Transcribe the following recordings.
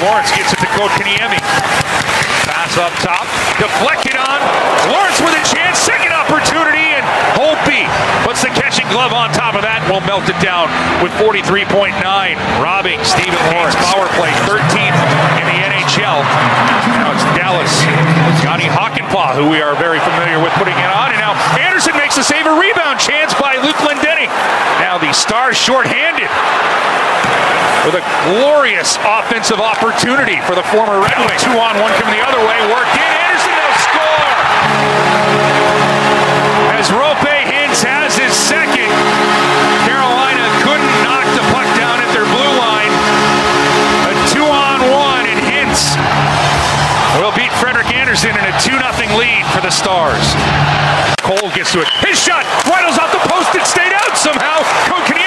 Lorentz gets it to Kotkaniemi. Pass up top, deflected on. Lorentz with a chance, second opportunity, and Holtby puts the catching glove on top of that. Will melt it down with 43.9, robbing Steven Lorentz. Power play 13th in the NHL. Now it's Dallas. Jani Hakanpää, who we are very familiar with, putting it on, and now Andersen makes the save. A rebound chance by Luke Glendening. Now the Stars shorthanded with a glorious offensive opportunity for the former Red Wing. Two on, one coming the other way. Worked in. Anderson will score. As Roope Hintz has his second. Carolina couldn't knock the puck down at their blue line. A two on one, and Hintz will beat Frederik Andersen in a 2 0 lead for the Stars. Cole gets to it. His shot It stayed out somehow.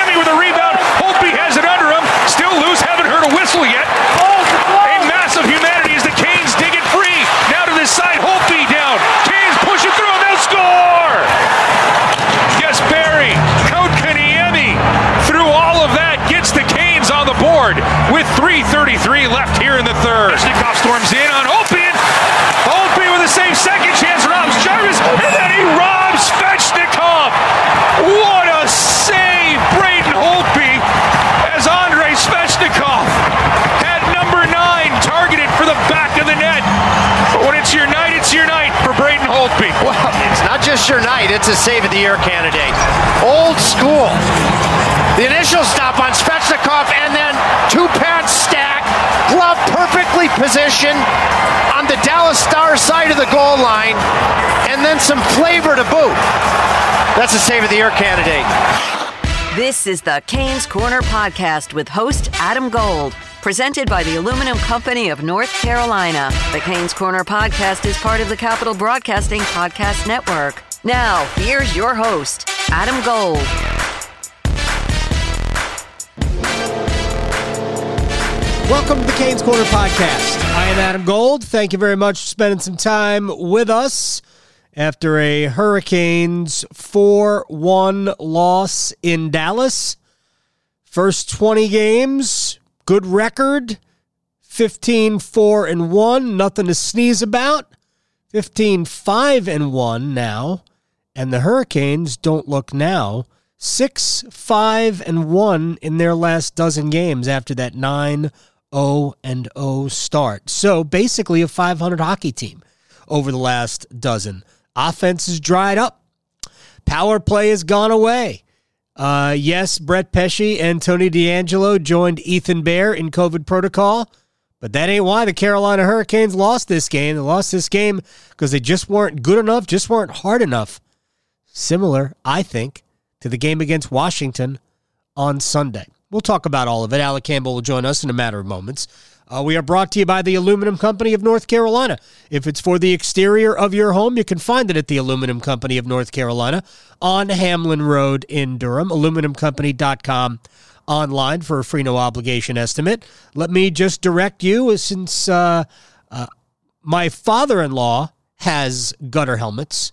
It's a save of the year candidate. Old school. The initial stop on Svechnikov and then two pads stack, glove perfectly positioned on the Dallas Stars side of the goal line, and then some flavor to boot. That's a save of the year candidate. This is the Canes Corner podcast with host Adam Gold, presented by the Aluminum Company of North Carolina. The Canes Corner podcast is part of the Capital Broadcasting Podcast Network. Now, here's your host, Adam Gold. Welcome to the Canes Corner podcast. I am Adam Gold. Thank you very much for spending some time with us after a Hurricanes 4 1 loss in Dallas. First 20 games, good record 15 4 and 1, nothing to sneeze about. 15 5 and 1 now, and the Hurricanes don't look now. 6 5 and 1 in their last dozen games after that 9 0 and 0 start. So basically a 500 hockey team over the last dozen. Offense is dried up. Power play has gone away. Uh, yes, Brett Pesce and Tony DeAngelo joined Ethan Bear in COVID protocol, but that ain't why the Carolina Hurricanes lost this game. They lost this game because they just weren't good enough, just weren't hard enough. Similar, I think, to the game against Washington on Sunday. We'll talk about all of it. Alec Campbell will join us in a matter of moments. Uh, we are brought to you by the Aluminum Company of North Carolina. If it's for the exterior of your home, you can find it at the Aluminum Company of North Carolina on Hamlin Road in Durham. AluminumCompany.com online for a free no obligation estimate. Let me just direct you since uh, uh, my father in law has gutter helmets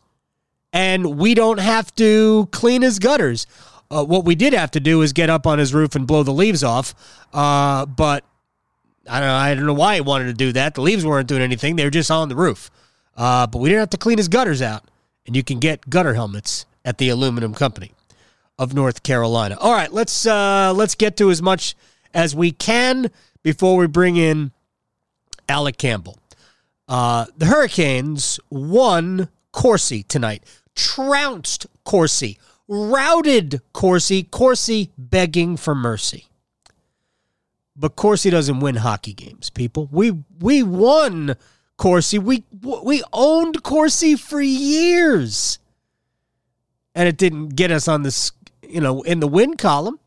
and we don't have to clean his gutters. Uh, what we did have to do is get up on his roof and blow the leaves off. Uh, but I don't know. I don't know why he wanted to do that. The leaves weren't doing anything; they were just on the roof. Uh, but we didn't have to clean his gutters out, and you can get gutter helmets at the Aluminum Company of North Carolina. All right, let's uh, let's get to as much as we can before we bring in Alec Campbell. Uh, the Hurricanes won Corsi tonight, trounced Corsi, routed Corsi, Corsi begging for mercy. But Corsi doesn't win hockey games, people. We we won Corsi. We we owned Corsi for years. And it didn't get us on this, you know, in the win column.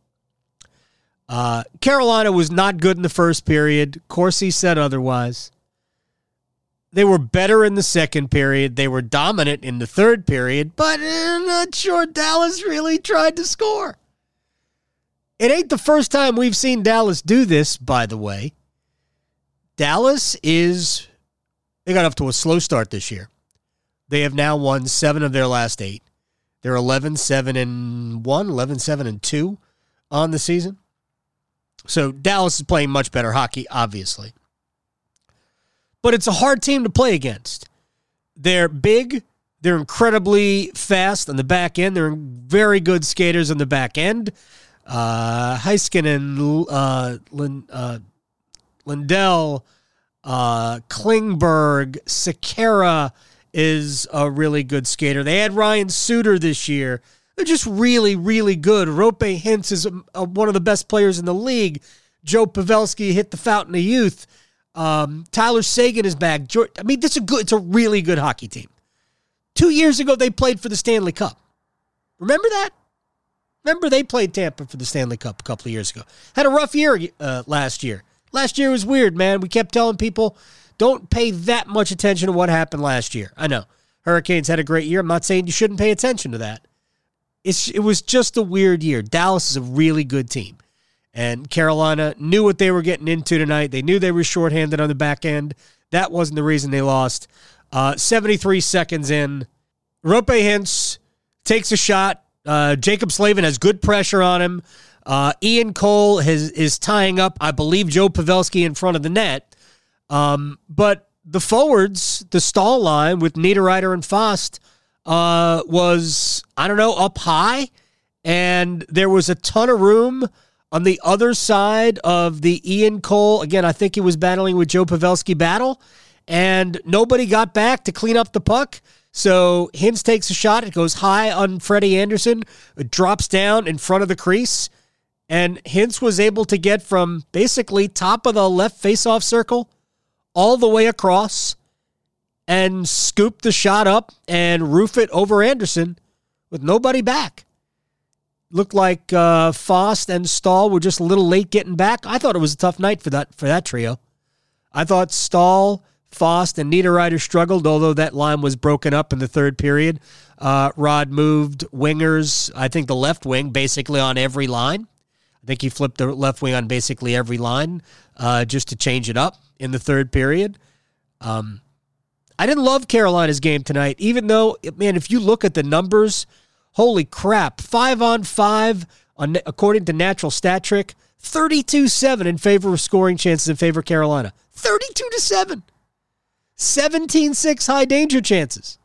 Uh, Carolina was not good in the first period. Corsi said otherwise. They were better in the second period. They were dominant in the third period, but eh, I'm not sure Dallas really tried to score. It ain't the first time we've seen Dallas do this, by the way. Dallas is, they got off to a slow start this year. They have now won seven of their last eight. They're 11 7 and 1, 11 7 and 2 on the season. So Dallas is playing much better hockey, obviously. But it's a hard team to play against. They're big. They're incredibly fast on the back end. They're very good skaters on the back end. Uh, Heiskanen, uh, uh, Lindell, uh, Klingberg, Sekera is a really good skater. They had Ryan Suter this year. They're just really, really good. Roope Hintz is a, a, one of the best players in the league. Joe Pavelski hit the fountain of youth. Um, Tyler Seguin is back. I mean, this is a good. It's a really good hockey team. Two years ago, they played for the Stanley Cup. Remember that? Remember they played Tampa for the Stanley Cup a couple of years ago. Had a rough year uh, last year. Last year was weird, man. We kept telling people don't pay that much attention to what happened last year. I know Hurricanes had a great year. I'm not saying you shouldn't pay attention to that. It's it was just a weird year. Dallas is a really good team. And Carolina knew what they were getting into tonight. They knew they were shorthanded on the back end. That wasn't the reason they lost. Uh, 73 seconds in, Roope Hintz takes a shot. Uh, Jaccob Slavin has good pressure on him. Uh, Ian Cole has, is tying up, I believe, Joe Pavelski in front of the net. Um, but the forwards, the Staal line with Niederreiter and Fast, uh, was, I don't know, up high. And there was a ton of room on the other side of the Ian Cole. Again, I think he was battling with Joe Pavelski battle. And nobody got back to clean up the puck. So Hintz takes a shot. It goes high on Freddie Andersen. It drops down in front of the crease. And Hintz was able to get from basically top of the left faceoff circle all the way across and scoop the shot up and roof it over Andersen with nobody back. Looked like uh, Fast and Staal were just a little late getting back. I thought it was a tough night for that for that trio. I thought Staal, Fast, and Niederreiter struggled, although that line was broken up in the third period. Uh, Rod moved wingers, I think the left wing, basically on every line. I think he flipped the left wing on basically every line uh, just to change it up in the third period. Um, I didn't love Carolina's game tonight, even though, man, if you look at the numbers, holy crap, five on five, according to Natural Stat Trick, 32 7 in favor of scoring chances in favor of Carolina. 32 to 7. 17 6 high danger chances.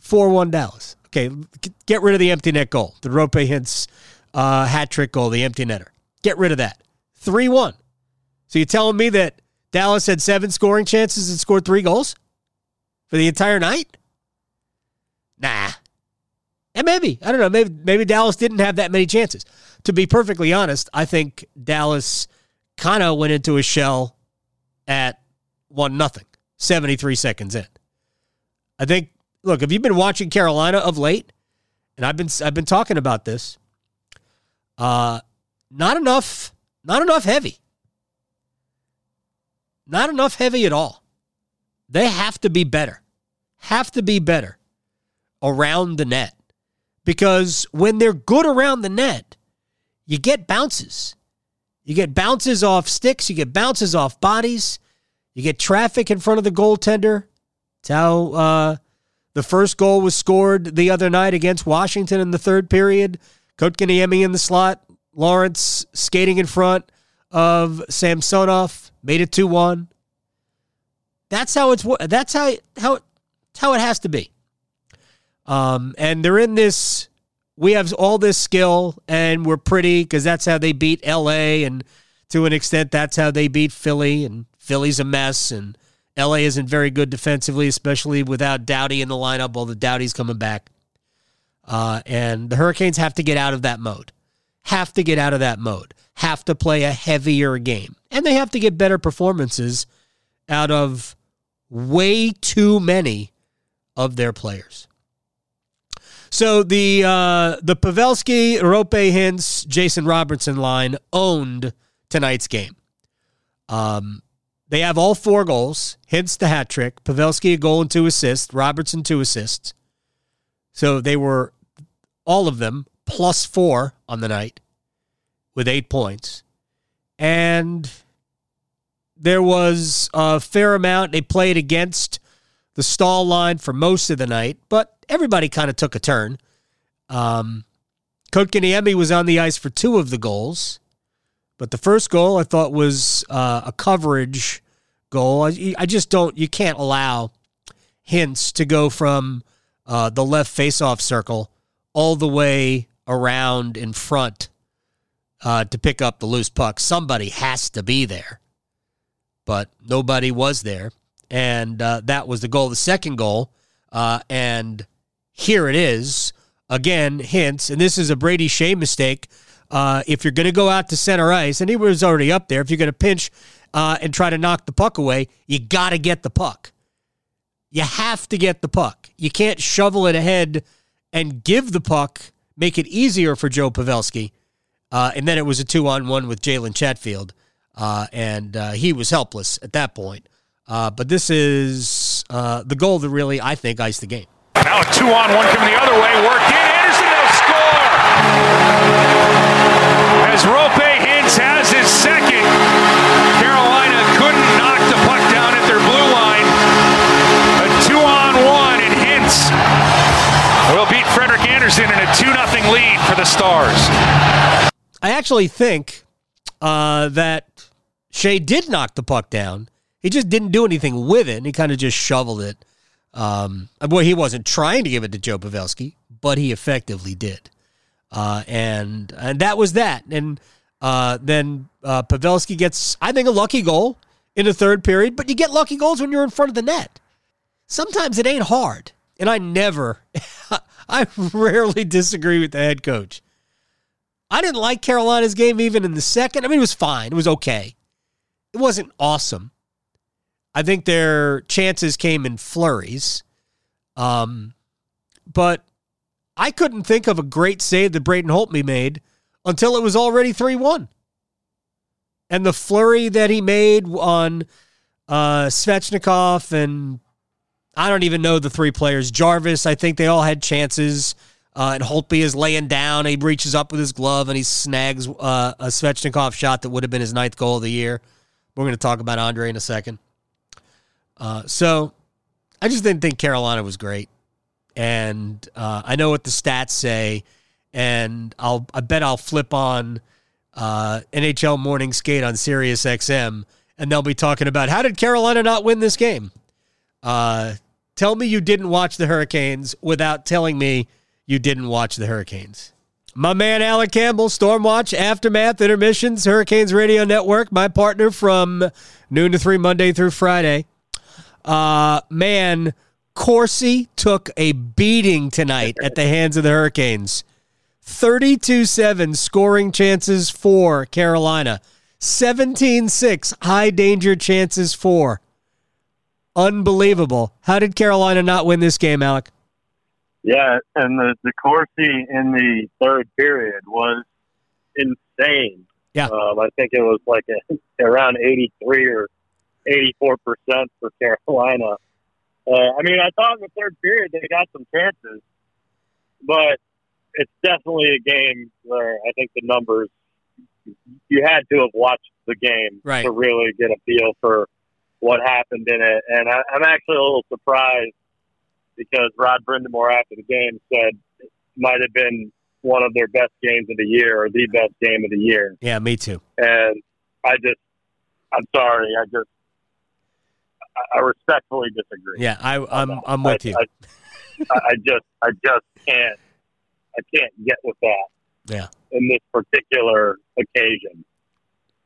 4 1 Dallas. Okay, get rid of the empty net goal. The Roope Hintz uh, hat trick goal, the empty netter. Get rid of that. 3 1. So you're telling me that Dallas had seven scoring chances and scored three goals for the entire night? Nah. And maybe, I don't know, maybe, maybe Dallas didn't have that many chances. To be perfectly honest, I think Dallas kind of went into a shell at 1 nothing, 73 seconds in. I think, look, if you've been watching Carolina of late, and I've been I've been talking about this, uh, not enough, not enough heavy. Not enough heavy at all. They have to be better. Have to be better around the net. Because when they're good around the net, you get bounces. You get bounces off sticks, you get bounces off bodies, you get traffic in front of the goaltender. It's how uh, the first goal was scored the other night against Washington in the third period. Kotkaniemi in the slot. Lorentz skating in front of Samsonov made it 2-1. That's how it's that's how how how it has to be. Um, and they're in this we have all this skill and we're pretty because that's how they beat LA and to an extent that's how they beat Philly and Philly's a mess and LA isn't very good defensively, especially without Doughty in the lineup. All the Doughty's coming back. Uh, and the Hurricanes have to get out of that mode. Have to get out of that mode. Have to play a heavier game. And they have to get better performances out of way too many of their players. So the uh, the Pavelski, Roope Hintz, Jason Robertson line owned tonight's game. Um, they have all four goals. Hintz the hat trick. Pavelski a goal and two assists. Robertson two assists. So they were all of them plus four on the night with eight points. And there was a fair amount. They played against the Staal line for most of the night, but everybody kind of took a turn. Um, Kotkaniemi was on the ice for two of the goals, but the first goal I thought was uh, a coverage goal. I, I just don't. You can't allow Hintz to go from uh, the left faceoff circle all the way around in front uh, to pick up the loose puck. Somebody has to be there, but nobody was there, and uh, that was the goal. The second goal, uh, and here it is again. Hintz, and this is a Brady Skjei mistake. Uh, if you're going to go out to center ice, and he was already up there, if you're going to pinch uh, and try to knock the puck away, you got to get the puck. You have to get the puck. You can't shovel it ahead and give the puck, make it easier for Joe Pavelski. Uh, and then it was a two on one with Jalen Chatfield. Uh, and he was helpless at that point. Uh, but this is uh, the goal that really, I think, iced the game. Now a two on one coming the other way. Worked in. Anderson will score. As Roope Hintz has his second. Carolina couldn't knock the puck down at their blue line. A two on one, and Hintz will beat Frederik Andersen in a 2 0 lead for the Stars. I actually think uh, that Skjei did knock the puck down. He just didn't do anything with it. And he kind of just shoveled it. Um, well, he wasn't trying to give it to Joe Pavelski, but he effectively did. Uh, and and that was that. And uh, then uh, Pavelski gets, I think, a lucky goal in the third period. But you get lucky goals when you're in front of the net. Sometimes it ain't hard. And I never, I rarely disagree with the head coach. I didn't like Carolina's game even in the second. I mean, it was fine. It was okay. It wasn't awesome. I think their chances came in flurries. Um, but I couldn't think of a great save that Braden Holtby made until it was already 3 1. And the flurry that he made on uh, Svechnikov and I don't even know the three players. Jarvis, I think they all had chances. Uh, and Holtby is laying down. He reaches up with his glove and he snags uh, a Svechnikov shot that would have been his ninth goal of the year. We're going to talk about Andre in a second. Uh, so I just didn't think Carolina was great. And uh, I know what the stats say. And I'll I bet I'll flip on uh, NHL Morning Skate on Sirius XM and they'll be talking about how did Carolina not win this game? Uh, tell me you didn't watch the Hurricanes without telling me you didn't watch the Hurricanes. My man Alec Campbell, Stormwatch, Aftermath, Intermissions, Hurricanes Radio Network, my partner from noon to three Monday through Friday. Uh, man, Corsi took a beating tonight at the hands of the Hurricanes. 32 7 scoring chances for Carolina, 17 6 high danger chances for. Unbelievable. How did Carolina not win this game, Alec? Yeah, and the the Corsi in the third period was insane. Yeah, um, I think it was like a, around eighty three or eighty four percent for Carolina. Uh, I mean, I thought in the third period they got some chances, but it's definitely a game where I think the numbers you had to have watched the game right. to really get a feel for what happened in it. And I, I'm actually a little surprised because Rod Brind'Amour after the game said it might have been one of their best games of the year or the best game of the year. Yeah, me too. And I just, I'm sorry, I just, I respectfully disagree. Yeah, I, um, I'm, I'm with I, you. I, I just, I just can't, I can't get with that. Yeah. In this particular occasion,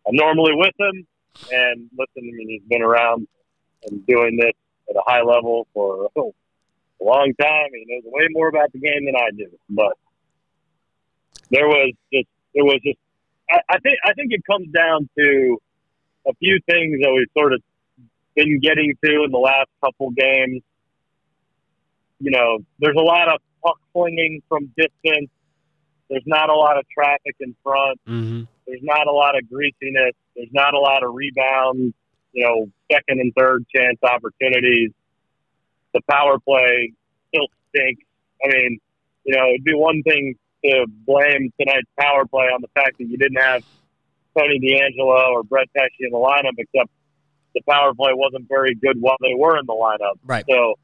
I'm normally with him, and listen, I mean, he's been around and doing this at a high level for a long time. He knows way more about the game than I do. But there was just, there was just, I, I think, I think it comes down to a few things that we've sort of been getting to in the last couple games. You know, there's a lot of puck flinging from distance. There's not a lot of traffic in front. Mm-hmm. There's not a lot of greasiness. There's not a lot of rebounds, you know, second and third chance opportunities. The power play still stinks. I mean, you know, it'd be one thing to blame tonight's power play on the fact that you didn't have Tony DeAngelo or Brett Pesce in the lineup, except the power play wasn't very good while they were in the lineup. Right. So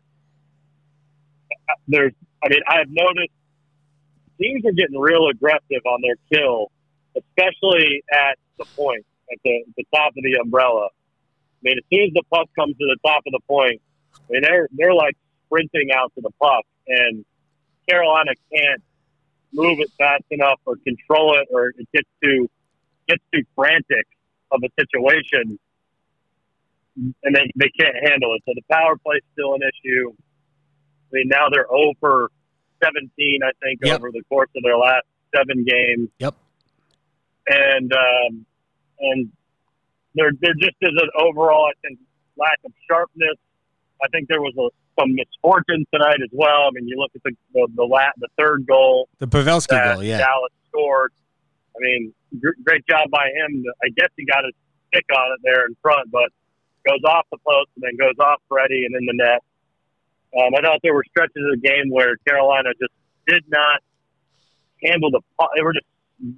there's, I mean, I've noticed teams are getting real aggressive on their kill, especially at the point, at the, the top of the umbrella. I mean, as soon as the puck comes to the top of the point, I mean, they're they're like sprinting out to the puck, and Carolina can't move it fast enough or control it, or it gets too gets too frantic of a situation, and they they can't handle it. So the power play is still an issue. I mean, now they're over 17, I think, Yep. over the course of their last seven games Yep. and um, and there there just is an overall I think lack of sharpness. I think there was a, some misfortune tonight as well. I mean, you look at the the the, la- the third goal The Pavelski goal, yeah. Dallas scored. I mean, gr- great job by him. I guess he got his stick on it there in front, but goes off the post and then goes off Freddie and in the net. Um, I thought there were stretches of the game where Carolina just did not handle the. They were just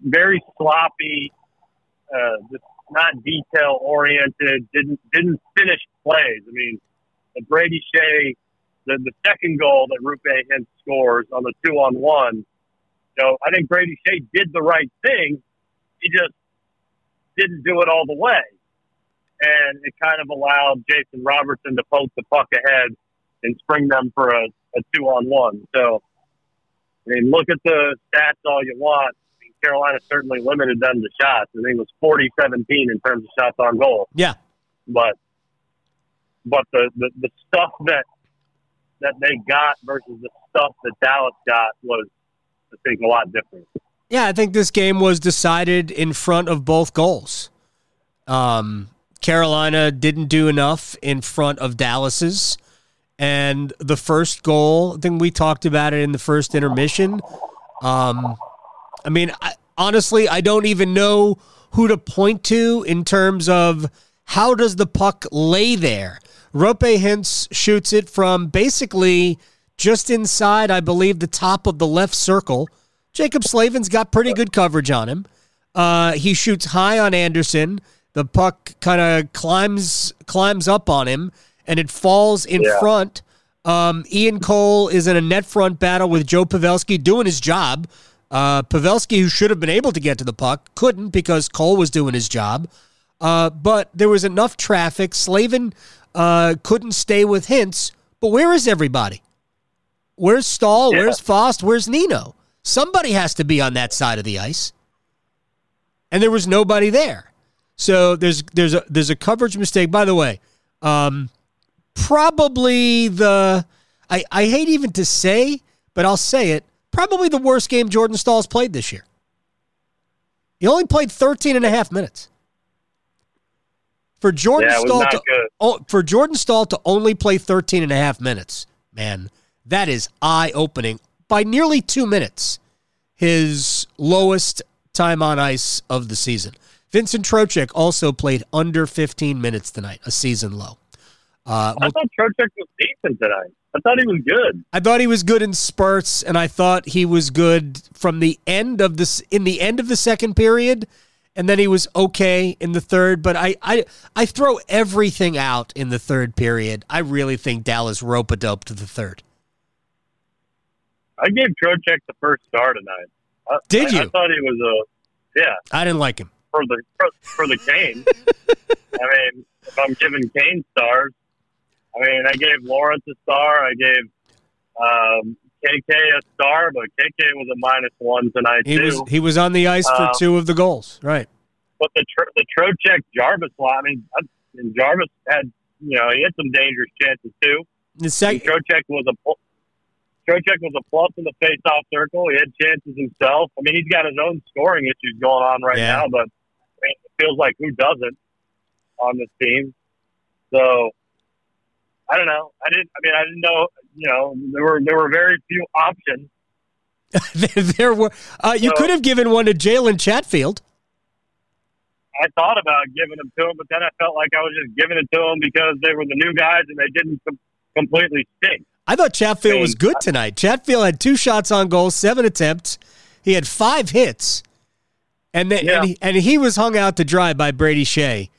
very sloppy, uh, just not detail oriented. Didn't didn't finish plays. I mean, the Brady Skjei, the the second goal that Roope Hintz scores on the two on one. Know, I think Brady Skjei did the right thing. He just didn't do it all the way, and it kind of allowed Jason Robertson to poke the puck ahead and spring them for a, a two on one. So, I mean, look at the stats all you want. I mean, Carolina certainly limited them to shots. I think it was 40 17 in terms of shots on goal. Yeah. But but the, the, the stuff that that they got versus the stuff that Dallas got was, I think, a lot different. Yeah, I think this game was decided in front of both goals. Um, Carolina didn't do enough in front of Dallas's. And the first goal, I think we talked about it in the first intermission. Um, I mean, I, honestly, I don't even know who to point to in terms of how does the puck lay there. Roope Hintz shoots it from basically just inside, I believe, the top of the left circle. Jaccob Slavin's got pretty good coverage on him. Uh, he shoots high on Andersen. The puck kind of climbs climbs up on him, and it falls in Yeah. front. Um, Ian Cole is in a net front battle with Joe Pavelski doing his job. Uh, Pavelski, who should have been able to get to the puck, couldn't because Cole was doing his job. Uh, but there was enough traffic. Slavin uh, couldn't stay with Hintz. But where is everybody? Where's Staal? Yeah. Where's Fast? Where's Nino? Somebody has to be on that side of the ice. And there was nobody there. So there's there's a there's a coverage mistake. By the way, um, probably the I, I hate even to say, but I'll say it, probably the worst game Jordan Staal's played this year. He only played 13 and a half minutes. For Jordan Yeah, Staal to, oh, for Jordan Staal to only play 13 and a half minutes, man, that is eye-opening. By nearly 2 minutes, his lowest time on ice of the season. Vincent Trocheck also played under 15 minutes tonight, a season low. Uh, I thought Trocheck was decent tonight. I thought he was good. I thought he was good in spurts, and I thought he was good from the end of this in the end of the second period, and then he was okay in the third. But I I, I throw everything out in the third period. I really think Dallas rope a dope to the third. I gave Trocheck the first star tonight. I, Did I, I thought he was a yeah I didn't like him. For the for, for the Canes. I mean, if I'm giving Kane stars, I mean, I gave Lorentz a star. I gave um, KK a star, but KK was a minus one tonight He too. was he was on the ice for Um, two of the goals. Right. But the tr- the Trocheck Jarvis line, I mean, I- and Jarvis had you know he had some dangerous chances too. The second Trocheck was a pl- Trocheck was a plus in the face-off circle. He had chances himself. I mean, he's got his own scoring issues going on right Yeah. now, but I mean, it feels like who doesn't on this team. So I don't know. I didn't. I mean, I didn't know. You know, there were there were very few options. there were uh, you So- could have given one to Jalen Chatfield. I thought about giving them to him, but then I felt like I was just giving it to him because they were the new guys and they didn't com- completely stink. I thought Chatfield I mean, was good tonight. Chatfield had two shots on goal, seven attempts. He had five hits, and then Yeah. and, he, and he was hung out to dry by Brady Skjei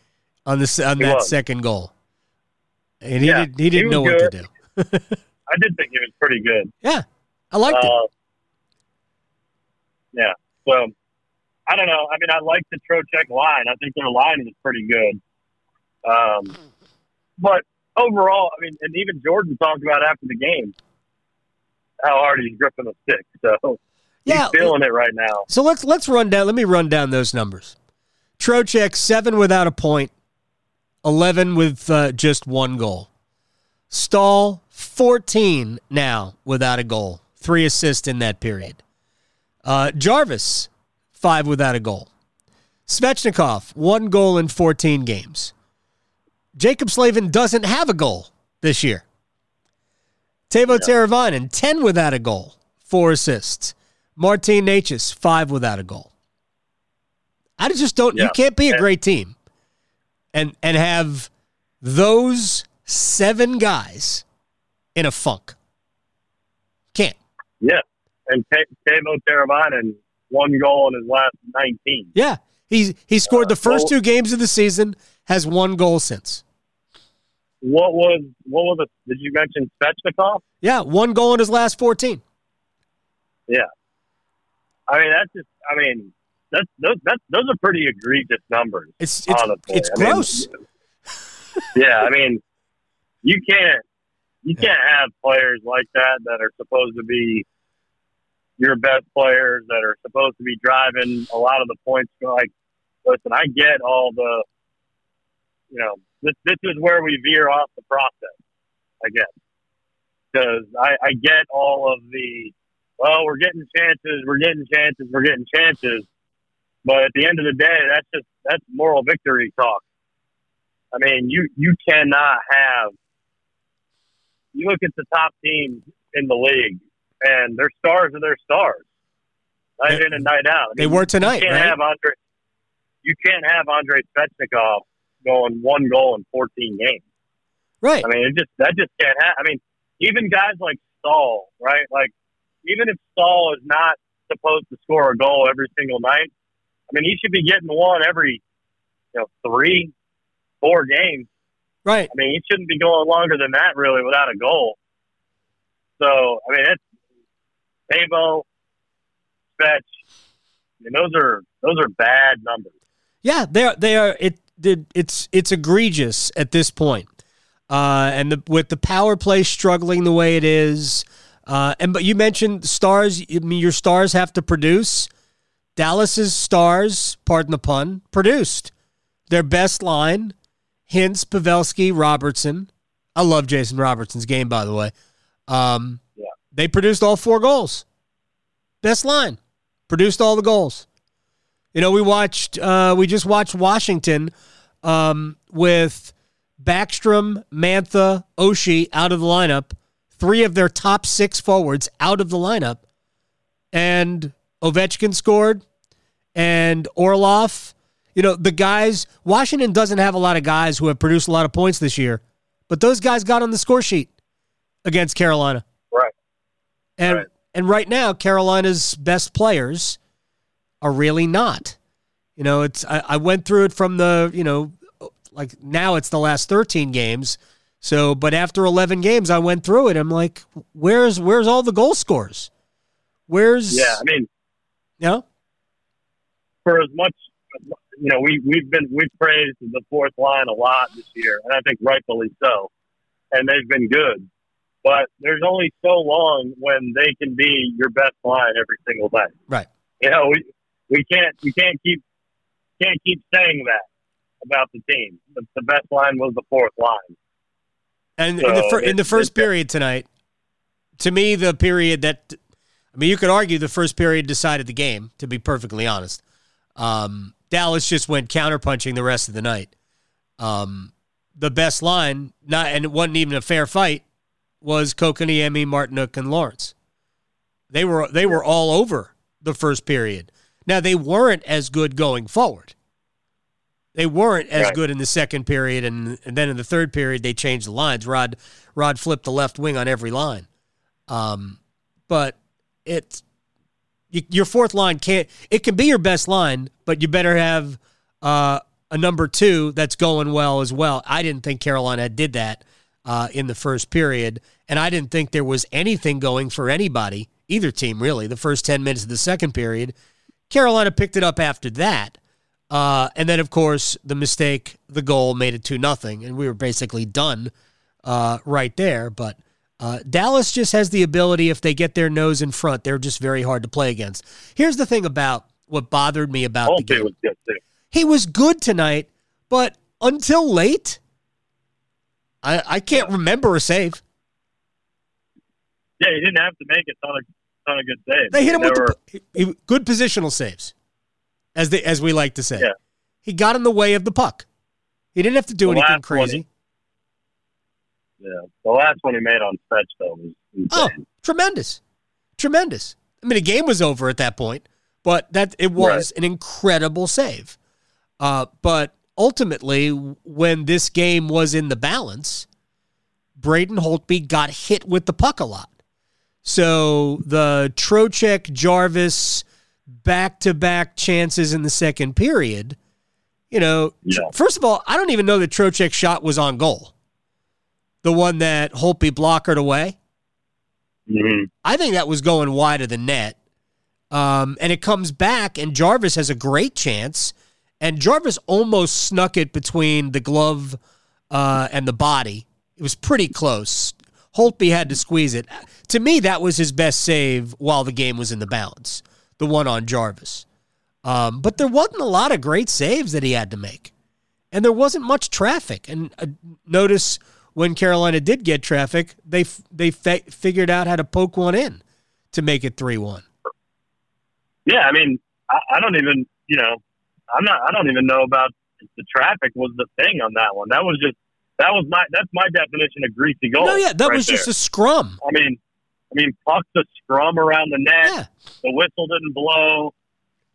on this on He that was. second goal, and he Yeah, did he didn't he know was what to do. I did think he was pretty good. Yeah, I liked it. Uh, yeah. So I don't know. I mean, I like the Trocheck line. I think their line is pretty good. Um, but overall, I mean, and even Jordan talked about after the game how hard he's gripping the stick. So Yeah. he's feeling it right now. So let's let's run down. Let me run down those numbers. Trocheck seven without a point, eleven with uh, just one goal. Staal fourteen now without a goal, three assists in that period. Uh, Jarvis five without a goal. Svechnikov one goal in fourteen games. Jaccob Slavin doesn't have a goal this year. Teuvo Teravainen, 10 without a goal, four assists. Martin Necas, five without a goal. I just don't, you can't be a great team and, and have those seven guys in a funk. Can't. Yeah. And Teuvo Teravainen, one goal in his last 19. Yeah. He's, he scored uh, the first well- two games of the season, has one goal since. What was, what was it? Did you mention Svechnikov? Yeah, one goal in his last 14. Yeah. I mean, that's just, I mean, that's, those, that's, those are pretty egregious numbers. It's, it's, honestly. it's I mean, gross. yeah, I mean, you can't you can't have players like that that are supposed to be your best players that are supposed to be driving a lot of the points. Like, listen, I get all the, you know, this this is where we veer off the process, I guess, because I, I get all of the, well, we're getting chances, we're getting chances, we're getting chances, but at the end of the day, that's just that's moral victory talk. I mean, you you cannot have. You look at the top teams in the league, and their stars are their stars, night in and night out. I They were tonight, You can't right? have Andre. You can't have Andre Svechnikov going one goal in 14 games. Right. I mean, it just that just can't happen. I mean, even guys like Staal, right? Like, even if Staal is not supposed to score a goal every single night, I mean, he should be getting one every, you know, three, four games. Right. I mean, he shouldn't be going longer than that really without a goal. So, I mean, it's Teuvo, Fetch. I mean, those are those are bad numbers. Yeah, they are. They are. It. it it's it's egregious at this point. Uh, and the, with the power play struggling the way it is, uh, and but you mentioned stars. I mean, your stars have to produce. Dallas's stars, pardon the pun, produced their best line. Hintz, Pavelski, Robertson. I love Jason Robertson's game, by the way. Um, Yeah. They produced all four goals. Best line. Produced all the goals. You know, we watched, uh, we just watched Washington um, with Backstrom, Mantha, Oshie out of the lineup, three of their top six forwards out of the lineup, and Ovechkin scored, and Orlov. You know, the guys, Washington doesn't have a lot of guys who have produced a lot of points this year, but those guys got on the score sheet against Carolina. Right. And Right. and right now, Carolina's best players are really not. You know, it's I, I went through it from the you know, like now it's the last thirteen games. So, but after eleven games, I went through it. I'm like, where's where's all the goal scores? Where's Yeah, I mean, you know? for as much, you know, we we've been we've praised the fourth line a lot this year, and I think rightfully so, and they've been good. But there's only so long when they can be your best line every single day. Right. You know, we we can't we can't keep can't keep saying that about the team. The, the best line was the fourth line. And in the So fir- in the first period tonight, to me, the period that I mean, you could argue the first period decided the game. To be perfectly honest, um, Dallas just went counterpunching the rest of the night. Um, the best line, not and it wasn't even a fair fight, was Kotkaniemi, Martinook, and Lorentz. They were they were all over the first period. Now they weren't as good going forward. They weren't as Right. good in the second period, and, and then in the third period they changed the lines. Rod Rod flipped the left wing on every line, um, but it you, your fourth line can't. It can be your best line, but you better have uh, a number two that's going well as well. I didn't think Carolina did that uh, in the first period, and I didn't think there was anything going for anybody, either team really. The first ten minutes of the second period, Carolina picked it up after that. Uh, and then, of course, the mistake, the goal made it 2 nothing, and we were basically done uh, right there. But uh, Dallas just has the ability, if they get their nose in front, they're just very hard to play against. Here's the thing about what bothered me about the game. was good too. He was good tonight, but until late, I, I can't remember a save. Yeah, he didn't have to make a ton of ton of good saves. They hit him They with were- the, he- he- good positional saves, as they, as we like to say. Yeah. He got in the way of the puck. He didn't have to do The anything crazy. yeah. The last one he made on stretch though was Oh, tremendous, tremendous. I mean, the game was over at that point, but that it was an incredible save. Uh, but ultimately, when this game was in the balance, Braden Holtby got hit with the puck a lot. So the Trocheck Jarvis back to back chances in the second period, you know, Yeah. first of all, I don't even know that Trocheck's shot was on goal. The one that Holtby blockered away. Mhm. I think that was going wide of the net. Um, and it comes back, and Jarvis has a great chance. And Jarvis almost snuck it between the glove uh, and the body. It was pretty close. Holtby had to squeeze it. To me, that was his best save while the game was in the balance, the one on Jarvis. Um, but there wasn't a lot of great saves that he had to make. And there wasn't much traffic. And uh, notice when Carolina did get traffic, they f- they fa- figured out how to poke one in to make it 3 1. Yeah, I mean, I, I don't even, you know, I'm not. I don't even know about the traffic was the thing on that one. That was just that was my that's my definition of greasy goal. No, yeah, that right was just a scrum. I mean, mean, puck's a scrum around the net. Yeah. The whistle didn't blow.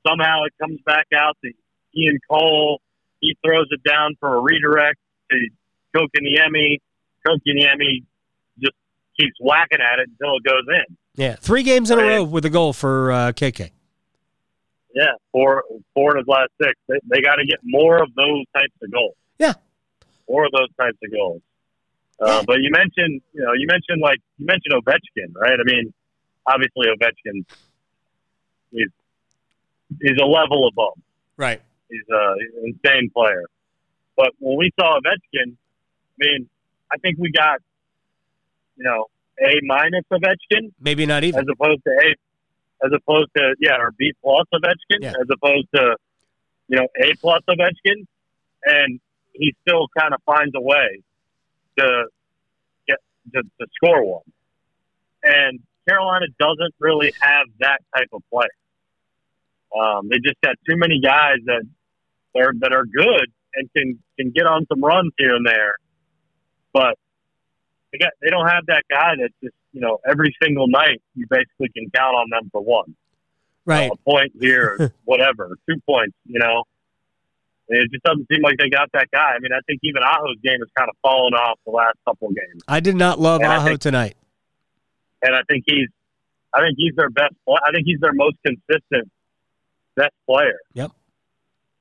Somehow it comes back out to Ian Cole. He throws it down for a redirect to Kotkaniemi. Kotkaniemi just keeps whacking at it until it goes in. Yeah. Three games in a row with a goal for uh, KK. Yeah, four four in his last six. They, they got to get more of those types of goals. Yeah. more of those types of goals. Uh, but you mentioned, you know, you mentioned like you mentioned Ovechkin, right? I mean, obviously Ovechkin, he's he's a level above. Right. He's, a, he's an insane player. But when we saw Ovechkin, I mean, I think we got, you know, A minus Ovechkin Maybe not even. as opposed to A, as opposed to yeah, or B plus Ovechkin, Yeah. as opposed to you know A plus Ovechkin, and he still kind of finds a way to get to, to score one. And Carolina doesn't really have that type of player. Um, they just got too many guys that are that are good and can can get on some runs here and there, but they got they don't have that guy that just you know every single night you basically can count on them for one Right. a point here, whatever, two points. You know, it just doesn't seem like they got that guy. I mean, I think even Aho's game has kind of fallen off the last couple of games, I did not love And Aho think- tonight. and I think he's I think he's their best. I think he's their most consistent best player. Yep,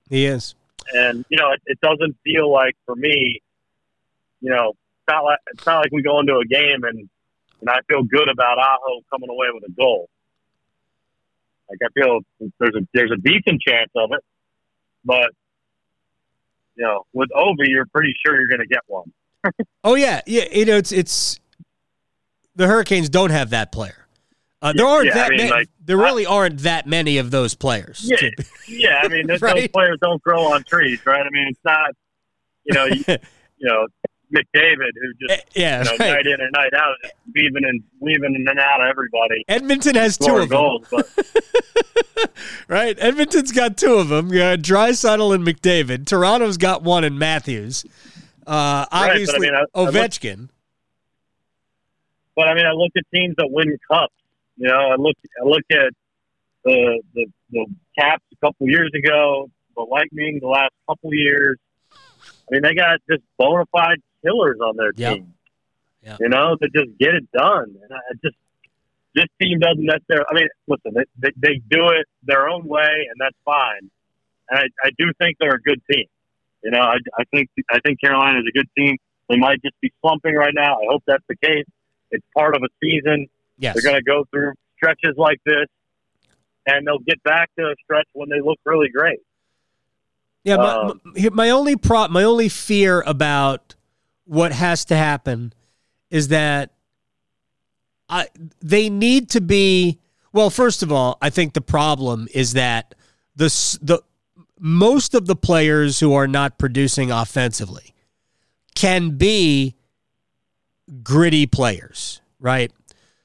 he is. and you know it, it doesn't feel like for me you know it's not like it's not like we go into a game and and I feel good about Aho coming away with a goal like I feel there's a there's a decent chance of it but you know with Ovi you're pretty sure you're going to get one Oh yeah, yeah. You know, it's it's the Hurricanes don't have that player. Uh, there aren't Yeah, I that mean, many. like, there really aren't that many of those players. yeah yeah I mean those, those players don't grow on trees right I mean it's not you know you, you know McDavid who just yeah, you know, right. night in and night out, just weaving and weaving in and out of everybody. Edmonton has two of them. goals, Right, Edmonton's got two of them. Uh, Draisaitl and McDavid. Toronto's got one in Matthews. Uh, but I obviously, mean, I- I look- Ovechkin. but I mean, I look at teams that win cups. You know, I look I look at the the, the Caps a couple years ago, the Lightning the last couple years. I mean, they got just bona fide killers on their Yeah. team. Yeah. You know, that just get it done. And I just this team doesn't necessarily. I mean, listen, they, they they do it their own way, and that's fine. And I, I do think they're a good team. You know, I, I think I think Carolina is a good team. They might just be slumping right now. I hope that's the case. It's part of a season. Yes. They're going to go through stretches like this, and they'll get back to a stretch when they look really great. Yeah, my, Um, my, my only pro, my only fear about what has to happen is that I they need to be well. First of all, I think the problem is that the the most of the players who are not producing offensively can be gritty players, right?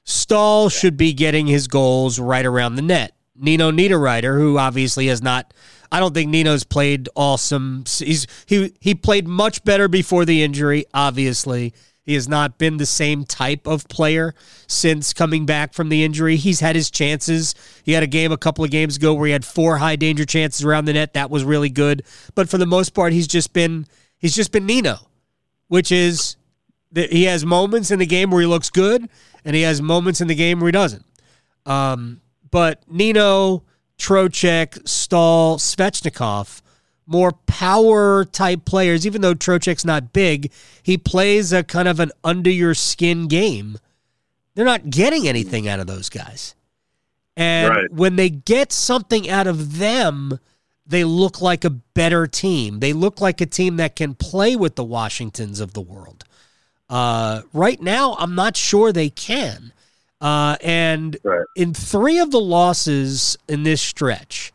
Staal should be getting his goals right around the net. Nino Niederreiter, who obviously has not, I don't think Nino's played awesome. He's he he played much better before the injury. Obviously, he has not been the same type of player since coming back from the injury. He's had his chances. He had a game a couple of games ago where he had four high danger chances around the net. That was really good. But for the most part, he's just been he's just been Nino, which is that he has moments in the game where he looks good, and he has moments in the game where he doesn't. Um, but Nino, Trocheck, Staal, Svechnikov, more power type players. Even though Trocheck's not big, he plays a kind of an under your skin game. They're not getting anything out of those guys. And Right. when they get something out of them, they look like a better team. They look like a team that can play with the Washingtons of the world. Uh, right now, I'm not sure they can. Uh, and Right. in three of the losses in this stretch,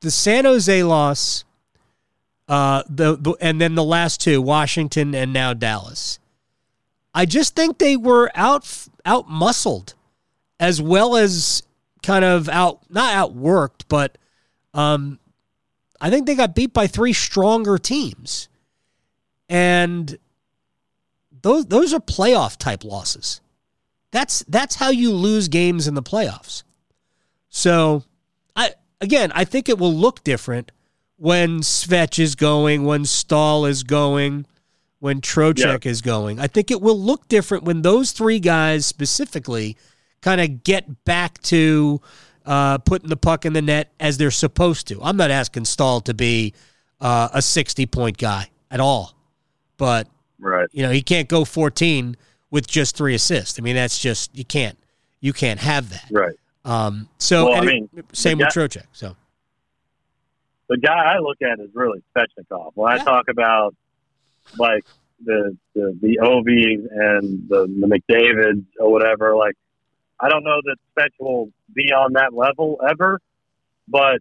the San Jose loss, uh, the, the and then the last two, Washington and now Dallas. I just think they were out out muscled, as well as kind of out not outworked, but um, I think they got beat by three stronger teams, and those those are playoff type losses. That's that's how you lose games in the playoffs. So, I again, I think it will look different when Svech is going, when Staal is going, when Trocheck is going. I think it will look different when those three guys specifically kind of get back to uh, putting the puck in the net as they're supposed to. I'm not asking Staal to be uh, a 60 point guy at all, but Right. you know he can't go 14 with just three assists. I mean that's just you can't you can't have that. Right. Um, so Well, I and it- same the with guy- Trocheck. So the guy I look at is really Svechnikov. When Yeah. I talk about like the the the Ovies and the, the McDavids or whatever, like I don't know that Svech will be on that level ever, but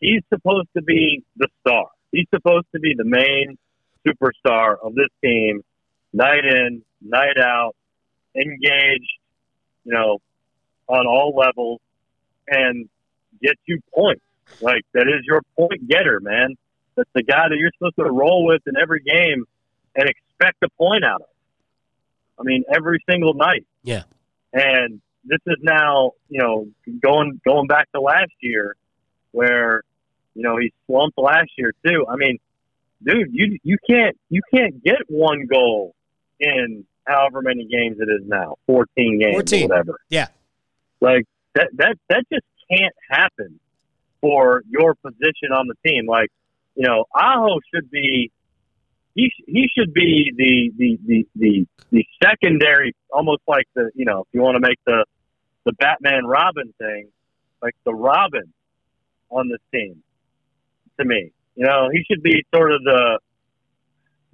he's supposed to be the star. He's supposed to be the main superstar of this team, night in, night out, engaged, you know, on all levels, and get you points. Like that is your point getter, man. That's the guy that you're supposed to roll with in every game and expect a point out of. I mean, every single night. Yeah. And this is now, you know, going going back to last year, where, you know, he slumped last year too. I mean, dude, you you can't you can't get one goal in however many games it is now, fourteen games 14. or whatever. Yeah. Like that that that just can't happen for your position on the team. Like, you know, Aho should be he he should be the the the the, the secondary, almost like the you know, if you want to make the the Batman Robin thing, like the Robin on this team. To me, you know, he should be sort of the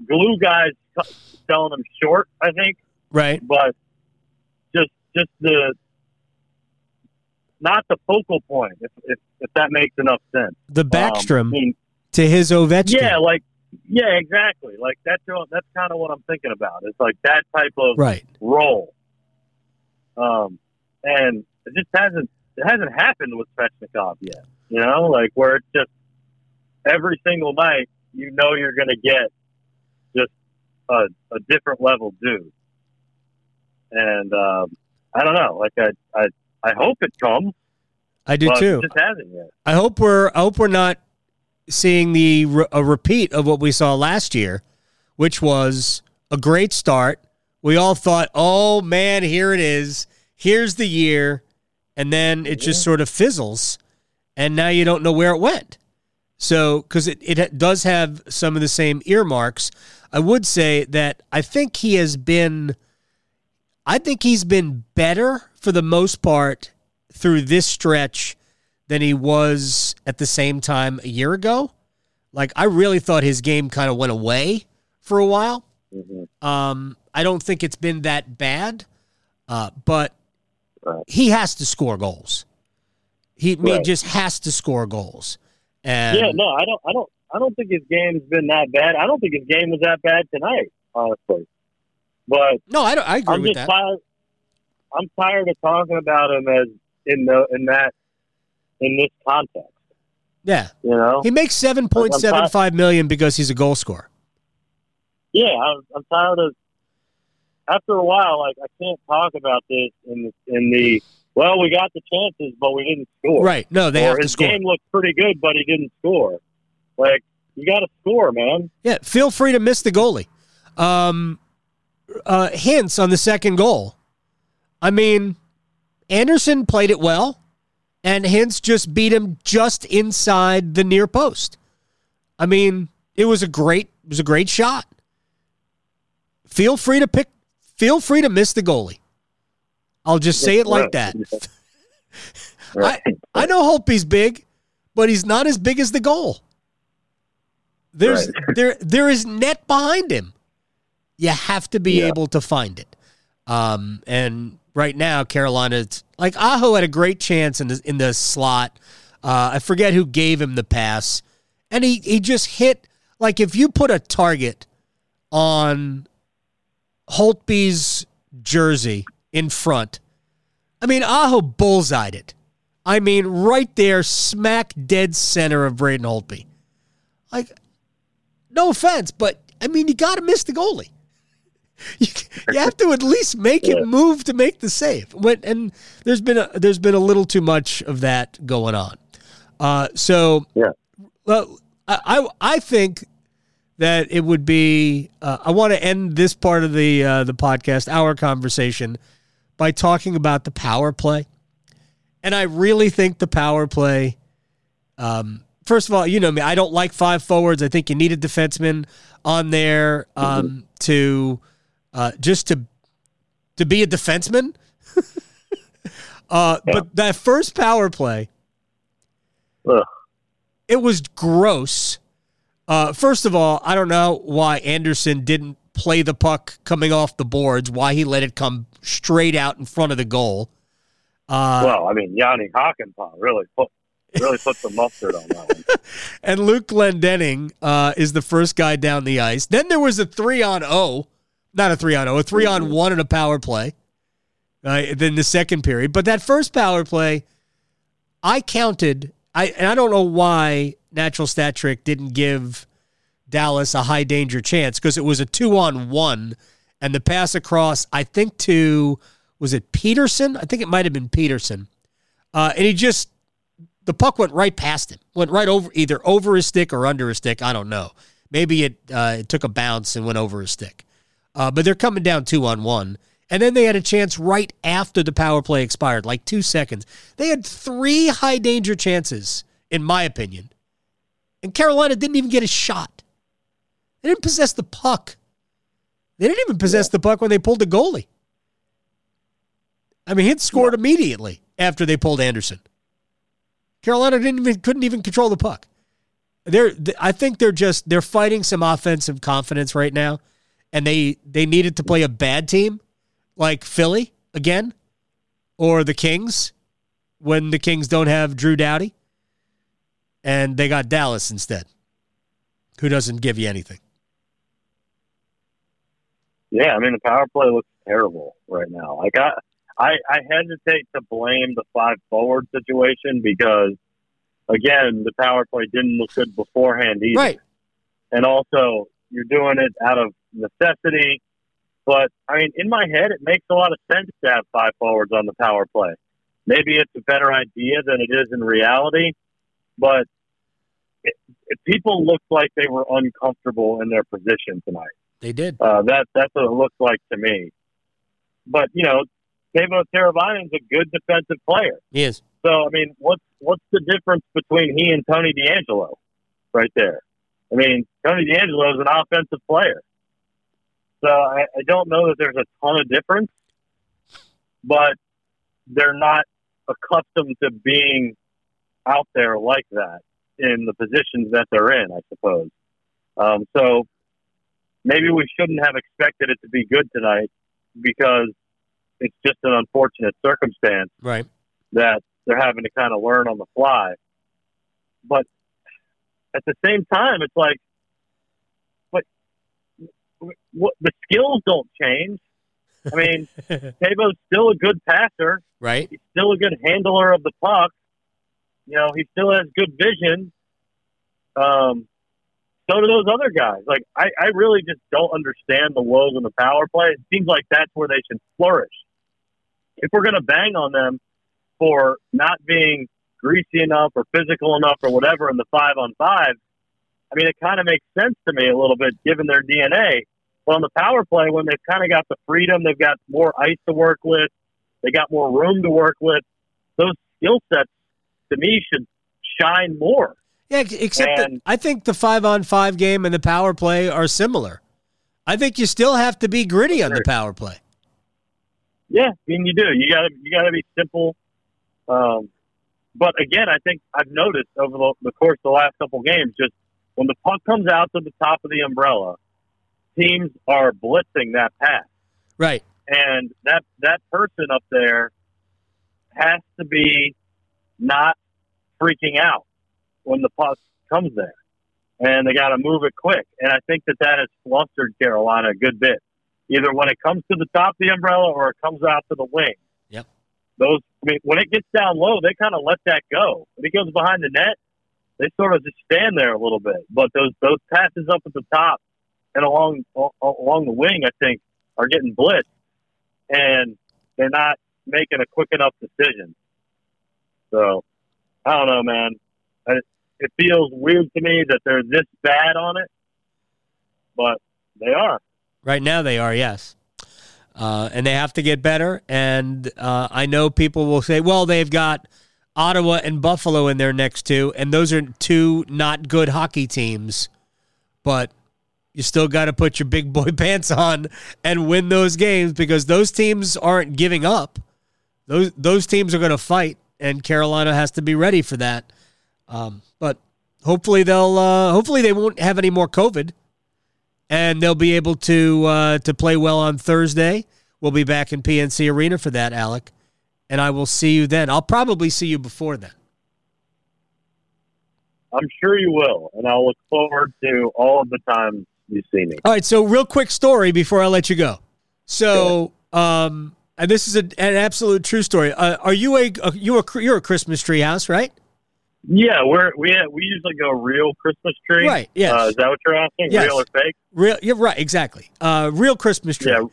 glue guys selling them short. I think right, but just just the not the focal point, if if, if that makes enough sense. the Um, Backstrom I mean, to his Ovechkin. yeah, like yeah, exactly. Like that's that's kind of what I'm thinking about. It's like that type of right. role. Um, and it just hasn't it hasn't happened with Svechnikov yet. You know, like where it's just every single night you know you're going to get a, a different level dude. And um, I don't know, like I I I hope it comes, I do too. just hasn't yet. I hope we're I hope we're not seeing the a repeat of what we saw last year, which was a great start. We all thought, "Oh man, here it is. Here's the year." And then it just sort of fizzles and now you don't know where it went. So, cuz it it does have some of the same earmarks, I would say that I think he has been I think he's been better for the most part through this stretch than he was at the same time a year ago. Like I really thought his game kind of went away for a while. Mm-hmm. Um, I don't think it's been that bad, uh, but Right. he has to score goals. He Right. just has to score goals. And Yeah, no, I don't, I don't, I don't think his game's been that bad. I don't think his game was that bad tonight, honestly. But no, I don't. I agree I'm with just that. tired. I'm tired of talking about him as in the in that in this context. Yeah, You know, he makes seven point seven five million because he's a goal scorer. yeah, I'm, I'm tired of. After a while, like I can't talk about this in the, in the well, we got the chances, but we didn't score. Right? No, they or have to his score. game looked pretty good, but he didn't score. Like you got to score, man. Yeah, feel free to miss the goalie. Um, uh, Hintz on the second goal. I mean, Andersen played it well, and Hintz just beat him just inside the near post. I mean, it was a great, it was a great shot. Feel free to pick. Feel free to miss the goalie. I'll just say it like that. Right. I know Holtby's big, but he's not as big as the goal. There's there there is net behind him. You have to be Yeah. able to find it. Um, and right now, Carolina's like Aho had a great chance in the in the slot. Uh, I forget who gave him the pass, and he he just hit like if you put a target on Holtby's jersey in front. I mean, Aho bullseyed it. I mean, right there, smack dead center of Braden Holtby. Like, no offense, but I mean, you got to miss the goalie. You, you have to at least make Yeah. him move to make the save. When, and there's been a, there's been a little too much of that going on. Uh, so Yeah. well, I I, I think that it would be. Uh, I want to end this part of the uh, the podcast, our conversation, by talking about the power play. And I really think the power play. Um, first of all, you know me. I don't like five forwards. I think you need a defenseman on there um, to uh, just to to be a defenseman. uh, But that first power play, Ugh. it was gross. Uh, first of all, I don't know why Andersen didn't play the puck coming off the boards. Why he let it come straight out in front of the goal. Uh, well, I mean, Jani Hakanpää really put really put some mustard on that one. and Luke Glendening uh, is the first guy down the ice. Then there was a three on O, not a three on O, a three on one in a power play. Uh, then the second period, but that first power play, I counted. I and I don't know why Natural Stat Trick didn't give Dallas a high danger chance because it was a two on one, and the pass across. I think to was it Peterson? I think it might have been Peterson, uh, and he just the puck went right past him, went right over either over his stick or under his stick. I don't know. Maybe it uh, it took a bounce and went over his stick. Uh, but they're coming down two on one, and then they had a chance right after the power play expired, like two seconds. They had three high danger chances, in my opinion, and Carolina didn't even get a shot. They didn't possess the puck. They didn't even possess the puck when they pulled the goalie. I mean, Hintz scored immediately after they pulled Andersen. Carolina didn't even couldn't even control the puck. They're I think they're just they're fighting some offensive confidence right now, and they they needed to play a bad team like Philly again, or the Kings when the Kings don't have Drew Doughty, and they got Dallas instead, who doesn't give you anything. Yeah, I mean the power play looks terrible right now. Like I, I, I hesitate to blame the five forward situation because, again, the power play didn't look good beforehand either. Right. And also, you're doing it out of necessity. But I mean, in my head, it makes a lot of sense to have five forwards on the power play. Maybe it's a better idea than it is in reality, but it, it, people looked like they were uncomfortable in their position tonight. They did. Uh, that that's what it looks like to me. But you know, Teuvo Teravainen's a good defensive player. He is. So I mean, what's what's the difference between he and Tony DeAngelo, right there? I mean, Tony DeAngelo is an offensive player. So I, I don't know that there's a ton of difference, but they're not accustomed to being out there like that. in the positions that they're in, I suppose. Um, so maybe we shouldn't have expected it to be good tonight because it's just an unfortunate circumstance Right. that they're having to kind of learn on the fly. But at the same time, it's like, but what, the skills don't change. I mean, Teuvo's still a good passer. Right. He's still a good handler of the puck. You know, he still has good vision. Um, so do those other guys. Like, I, I really just don't understand the woes in the power play. It seems like that's where they should flourish. If we're going to bang on them for not being greasy enough or physical enough or whatever in the five on five, I mean, it kind of makes sense to me a little bit given their DNA. But on the power play, when they've kind of got the freedom, they've got more ice to work with, they got more room to work with, those skill sets to me should shine more. Yeah, ex- except that I think the five on five game and the power play are similar. I think you still have to be gritty on the power play. Yeah, I mean you do. You got to you got to be simple. Um, but again, I think I've noticed over the, the course of the last couple games, just when the puck comes out to the top of the umbrella, teams are blitzing that pass, Right. and that that person up there has to be not freaking out when the puck comes there, and they got to move it quick. And I think that that has flustered Carolina a good bit, either when it comes to the top of the umbrella or it comes out to the wing. Yep. Those, I mean, when it gets down low, they kind of let that go. When it goes behind the net, they sort of just stand there a little bit. But those those passes up at the top and along along the wing, I think, are getting blitzed, and they're not making a quick enough decision. So I don't know, man. I, it feels weird to me that they're this bad on it, but they are. Right now they are, yes. Uh, and they have to get better. And uh, I know people will say, well, they've got Ottawa and Buffalo in their next two, and those are two not good hockey teams. But you still got to put your big boy pants on and win those games because those teams aren't giving up. Those those teams are going to fight, and Carolina has to be ready for that. Um, but hopefully they'll uh, hopefully they won't have any more COVID and they'll be able to uh, to play well on Thursday. We'll be back in PNC Arena for that, Alec, and I will see you then. I'll probably see you before then. I'm sure you will, and I'll look forward to all of the times you see me. All right, so real quick story before I let you go. So, um, and this is a, an absolute true story. Uh, are you a, a you a you're a Christmas tree house, right? Yeah, we're we we usually go real Christmas tree. Right, yes. Uh, is that what you're asking? Yes. Real or fake? Real, you're right, exactly. Uh, real Christmas tree. Yeah.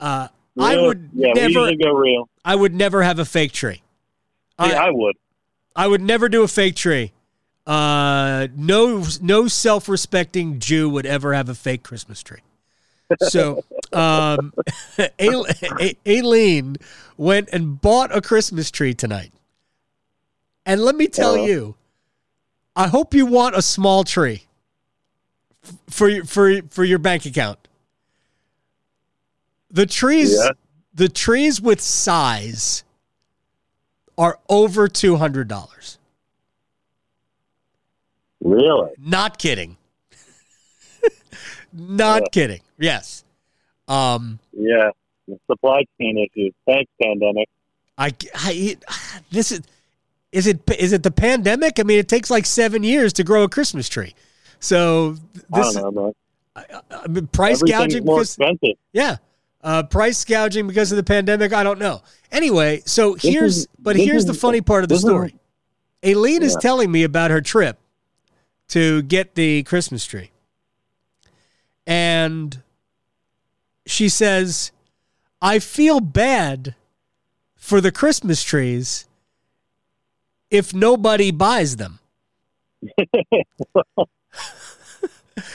Uh, I would Yeah, never, go real. I would never have a fake tree. I- Yeah, I would. I would never do a fake tree. Uh, no, no self-respecting Jew would ever have a fake Christmas tree. So, um, Ail- Aileen went and bought a Christmas tree tonight, and let me tell Uh-huh. you, I hope you want a small tree for your for for your bank account. The trees, Yeah. the trees with size are over two hundred dollars. Really? Not kidding. Not Yeah. kidding. Yes. Um, Yeah. The supply chain issues. Thanks, pandemic. I, I this is is it is it the pandemic? I mean, it takes like seven years to grow a Christmas tree. So this know. I mean, price gouging because expensive. yeah, uh, price gouging because of the pandemic. I don't know. Anyway, so This here's is- but here's is- the funny part of the this is- story. Aileen is telling me about her trip to get the Christmas tree. And she says, I feel bad for the Christmas trees if nobody buys them.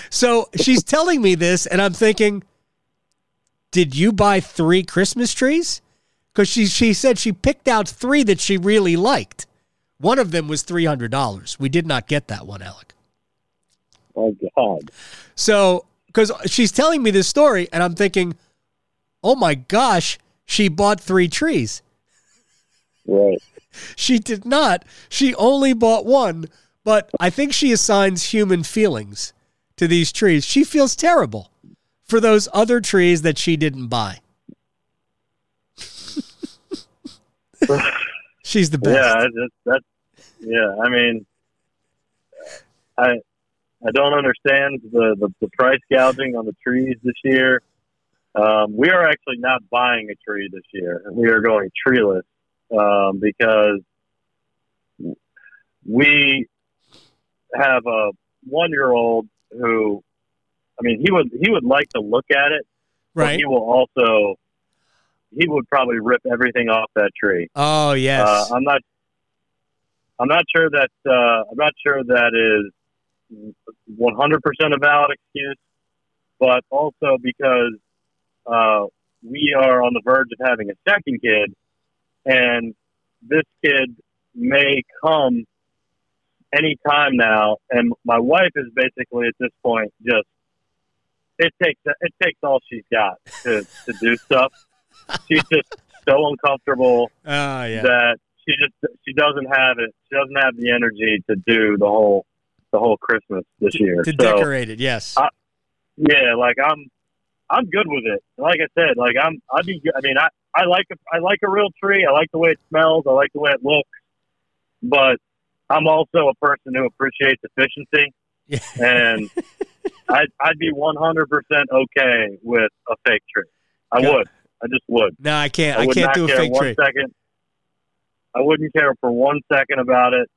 so she's telling me this, and I'm thinking, did you buy three Christmas trees? Because she, she said she picked out three that she really liked. One of them was $300. We did not get that one, Alec. Oh God. So, because she's telling me this story, and I'm thinking, oh my gosh, she bought three trees. Right. She did not. She only bought one, but I think she assigns human feelings to these trees. She feels terrible for those other trees that she didn't buy. She's the best. Yeah, that's, that's yeah. I mean, I I don't understand the, the, the price gouging on the trees this year. Um, we are actually not buying a tree this year. We are going treeless um, because we have a one year old who, I mean, he would he would like to look at it, but Right. he will also he would probably rip everything off that tree. Oh yes. Uh, I'm not. I'm not sure that. Uh, I'm not sure that is 100 percent a valid excuse, but also because uh, we are on the verge of having a second kid, and this kid may come any time now, and my wife is basically at this point just. It takes it takes all she's got to, to do stuff. She's just so uncomfortable oh yeah. that she just she doesn't have it. She doesn't have the energy to do the whole the whole Christmas this year. to so decorate it, yes. I- yeah, like I'm I'm good with it. Like I said, like I'm I'd be. I mean, I I like a, I like a real tree. I like the way it smells. I like the way it looks. But I'm also a person who appreciates efficiency, Yeah. and I'd I'd be 100 percent okay with a fake tree. I Yeah. would. I just would. no, I can't. I, would can't not do a care fake one tree. second. I wouldn't care for one second about it.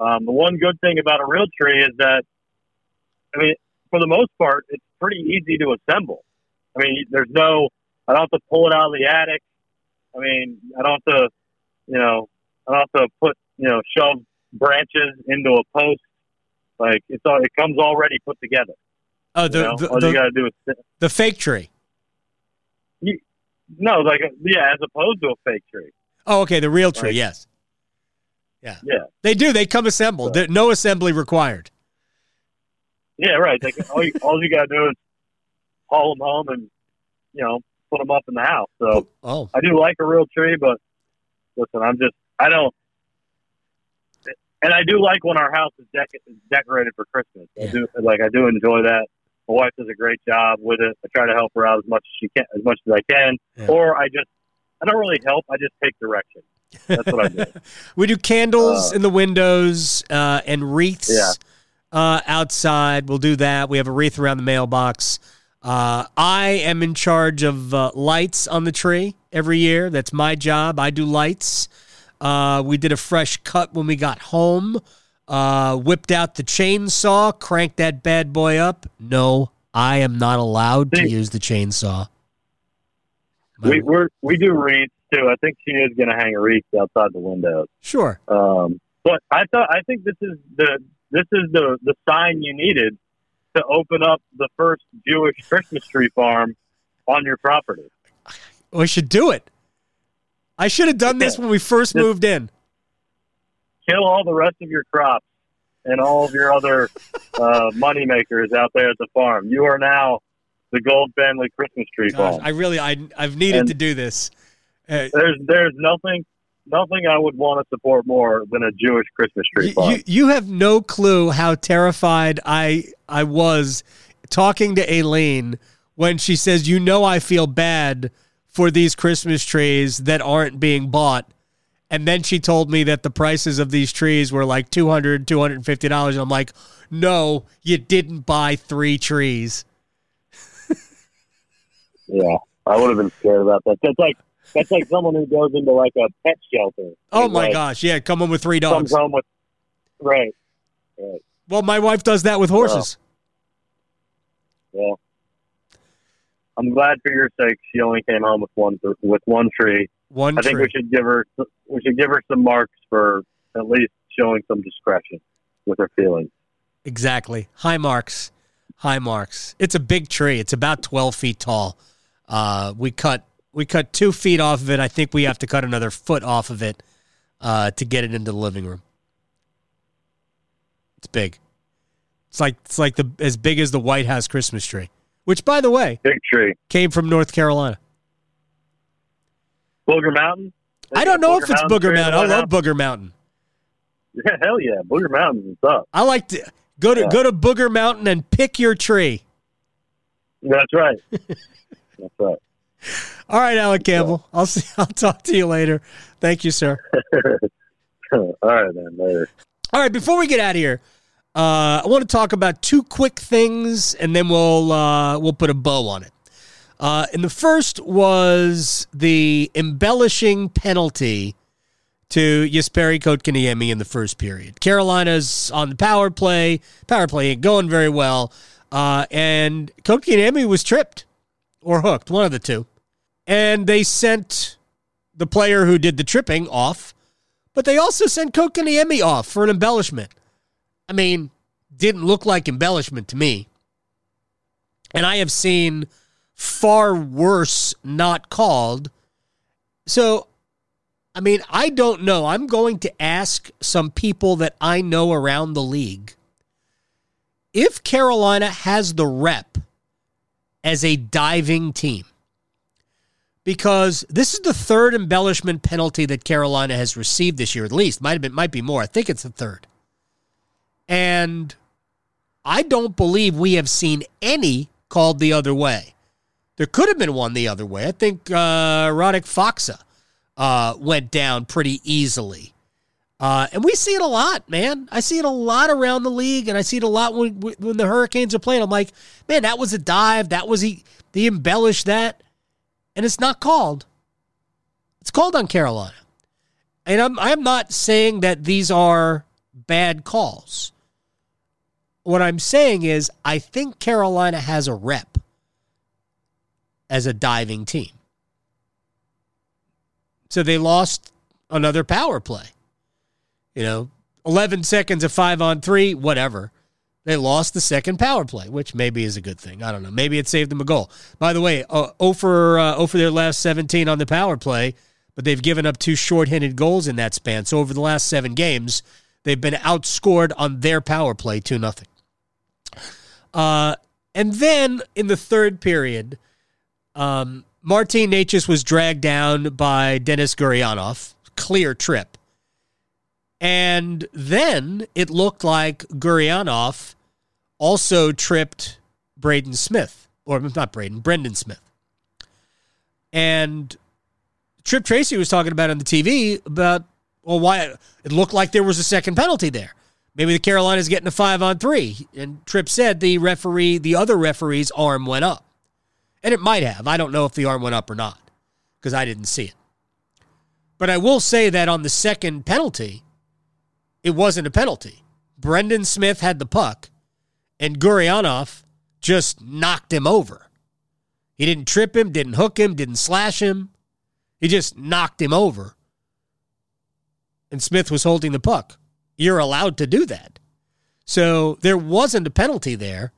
Um, the one good thing about a real tree is that, I mean, for the most part, it's pretty easy to assemble. I mean, there's no, I don't have to pull it out of the attic. I mean, I don't have to, you know, I don't have to put, you know, shove branches into a post. Like it's all, it comes already put together. Oh, You the know? the, all the, you got to do is the fake tree. no, like yeah, as opposed to a fake tree. Oh, okay, the real tree. Like- yes. Yeah. Yeah. They do. They come assembled. There, no assembly required. Yeah, right. Like all you, all you got to do is haul them home and you know put them up in the house. So Oh, I do like a real tree, but listen, I'm just I don't, and I do like when our house is dec- is decorated for Christmas. I do like I do enjoy that. My wife does a great job with it. I try to help her out as much as she can, as much as I can, Yeah. or I just I don't really help. I just take direction. That's what I do. we do candles Uh, in the windows uh, and wreaths Yeah. uh, outside. We'll do that. We have a wreath around the mailbox. Uh, I am in charge of uh, lights on the tree every year. That's my job. I do lights. Uh, we did a fresh cut when we got home. Uh, whipped out the chainsaw, cranked that bad boy up. No, I am not allowed to use the chainsaw. My- we we're, we do wreaths too. I think she is going to hang a wreath outside the windows. sure. Um, but I thought I think this is the this is the the sign you needed to open up the first Jewish Christmas tree farm on your property. We should do it. I should have done this when we first Just- moved in. Kill all the rest of your crops and all of your other uh, money makers out there at the farm. You are now the Gold Family Christmas tree Gosh, farm. I really, I, I've needed And- to do this. Uh, there's there's nothing nothing I would want to support more than a Jewish Christmas tree you, farm. you, you have no clue how terrified I, I was talking to Aileen when she says, "You know, I feel bad for these Christmas trees that aren't being bought." And then she told me that the prices of these trees were like 200 $250. And I'm like, no, you didn't buy three trees. yeah, I would have been scared about that. That's like that's like someone who goes into like a pet shelter. Oh my like, gosh. Yeah, come on with three dogs. Comes home with right. right. Well, my wife does that with horses. Well, I'm glad for your sake she only came home with one with one tree. One I think we should give her we should give her some marks for at least showing some discretion with her feelings. Exactly. High marks. High marks. It's a big tree. It's about 12 feet tall. Uh, we cut we cut two feet off of it. I think we have to cut another foot off of it uh, to get it into the living room. It's big. It's like it's like the as big as the White House Christmas tree, which by the way Big tree, came from North Carolina. Booger Mountain. I don't know if it's Mountain Booger Mountain. I love Booger Mountain. Yeah, hell yeah, Booger Mountains is up. I like to go to Yeah. go to Booger Mountain and pick your tree. That's right. That's right. All right, Alec Campbell. I'll see. I'll talk to you later. Thank you, sir. All right, then. Later. All right, before we get out of here, uh, I want to talk about two quick things, and then we'll uh, we'll put a bow on it. Uh, and the first was the embellishing penalty to Jesperi Kotkaniemi in the first period. Carolina's on the power play. Power play ain't going very well, uh, and Kotkaniemi was tripped or hooked, one of the two, and they sent the player who did the tripping off but they also sent Kotkaniemi off for an embellishment. I mean, didn't look like embellishment to me. And I have seen far worse not called. So, I mean, I don't know. I'm going to ask some people that I know around the league if Carolina has the rep as a diving team because this is the third embellishment penalty that Carolina has received this year, at least. Might have been, might be more. I think it's the third. And I don't believe we have seen any called the other way. There could have been one the other way. I think uh, Radek Faksa uh, went down pretty easily. Uh, and we see it a lot, man. I see it a lot around the league, and I see it a lot when when the Hurricanes are playing. I'm like, man, that was a dive. That was he. They embellished that and it's not called. It's called on Carolina. And I'm I'm not saying that these are bad calls. What I'm saying is I think Carolina has a rep as a diving team. So they lost another power play. You know, 11 seconds of 5 on 3, whatever. They lost the second power play, which maybe is a good thing. I don't know. Maybe it saved them a goal. By the way, uh, 0 for uh, 0 for their last 17 on the power play, but they've given up two shorthanded goals in that span. So over the last seven games, they've been outscored on their power play two nothing. Uh, and then in the third period, um, Martin Necas was dragged down by Denis Guryanov. Clear trip. And then it looked like Guryanov also tripped Braden Smith, or not Braden, Brendan Smith. And Tripp Tracy was talking about on the TV about, well, why it looked like there was a second penalty there. Maybe the Carolinas getting a five on three. And Tripp said the referee, the other referee's arm went up. And it might have. I don't know if the arm went up or not because I didn't see it. But I will say that on the second penalty, it wasn't a penalty. Brendan Smith had the puck, and Guryanov just knocked him over. He didn't trip him, didn't hook him, didn't slash him. He just knocked him over. And Smith was holding the puck. You're allowed to do that. So there wasn't a penalty there.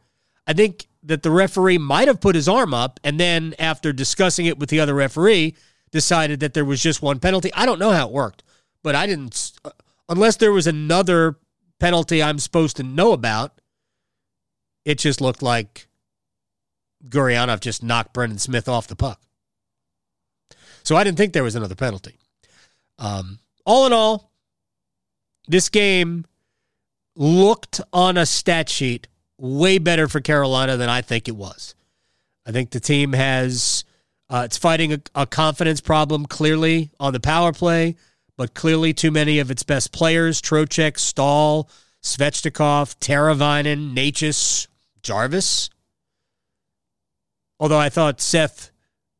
I think that the referee might have put his arm up and then, after discussing it with the other referee, decided that there was just one penalty. I don't know how it worked, but I didn't, unless there was another penalty I'm supposed to know about, it just looked like Guryanov just knocked Brendan Smith off the puck. So I didn't think there was another penalty. Um, all in all, this game looked on a stat sheet way better for Carolina than I think it was. I think the team has uh, it's fighting a, a confidence problem clearly on the power play, but clearly too many of its best players: Trocheck, Staal, Svechnikov, Teravainen, Necas, Jarvis. Although I thought Seth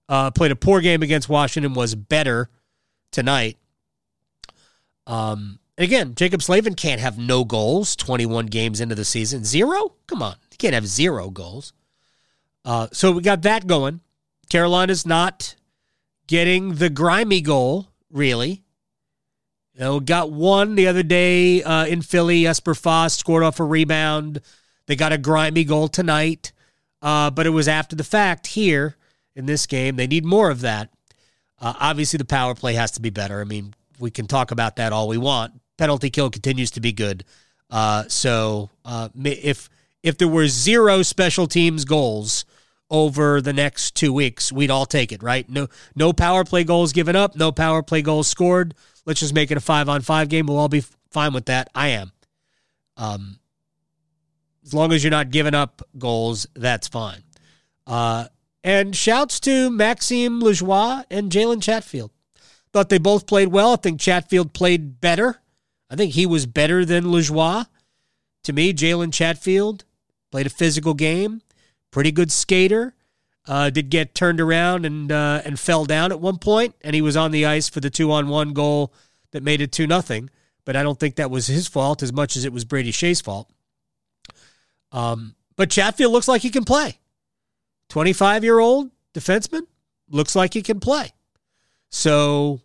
uh, played a poor game against Washington, was better tonight. Um, again, Jaccob Slavin can't have no goals 21 games into the season. Zero? Come on. He can't have zero goals. Uh, so we got that going. Carolina's not getting the grimy goal, really. You know, got one the other day uh, in Philly. Jesper Fast scored off a rebound. They got a grimy goal tonight, uh, but it was after the fact here in this game. They need more of that. Uh, obviously, the power play has to be better. I mean, we can talk about that all we want. Penalty kill continues to be good. Uh, so uh, if if there were zero special teams goals over the next two weeks, we'd all take it, right? No no power play goals given up, no power play goals scored. Let's just make it a five on five game. We'll all be fine with that. I am. Um, as long as you're not giving up goals, that's fine. Uh, and shouts to Maxime Lajoie and Jalen Chatfield. Thought they both played well. I think Chatfield played better. I think he was better than Lajoie. To me, Jalen Chatfield played a physical game, pretty good skater. Uh, did get turned around and uh, and fell down at one point, and he was on the ice for the two on one goal that made it two nothing. But I don't think that was his fault as much as it was Brady Skjei's fault. Um, but Chatfield looks like he can play. Twenty five year old defenseman looks like he can play. So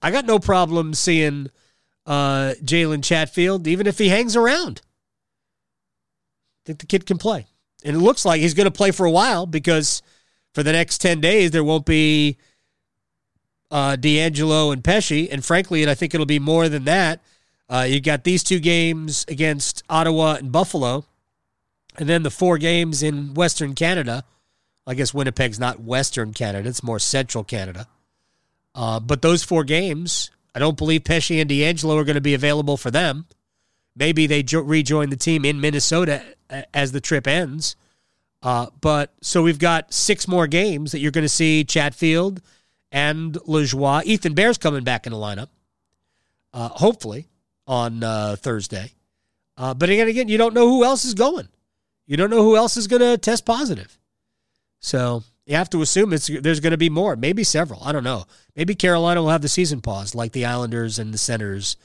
I got no problem seeing uh, Jalen Chatfield, even if he hangs around. I think the kid can play. And it looks like he's going to play for a while because for the next 10 days, there won't be uh, DeAngelo and Pesce. And frankly, and I think it'll be more than that. Uh, you got these two games against Ottawa and Buffalo, and then the four games in Western Canada. I guess Winnipeg's not Western Canada, it's more Central Canada. Uh, but those four games, I don't believe Pesce and DeAngelo are going to be available for them. Maybe they jo- rejoin the team in Minnesota as the trip ends. Uh, but so we've got six more games that you're going to see Chatfield and Lajoie. Ethan Bear's coming back in the lineup, uh, hopefully on uh, Thursday. Uh, but again, again, you don't know who else is going. You don't know who else is going to test positive. So you have to assume it's there's going to be more, maybe several. I don't know. Maybe Carolina will have the season pause like the Islanders and the Senators.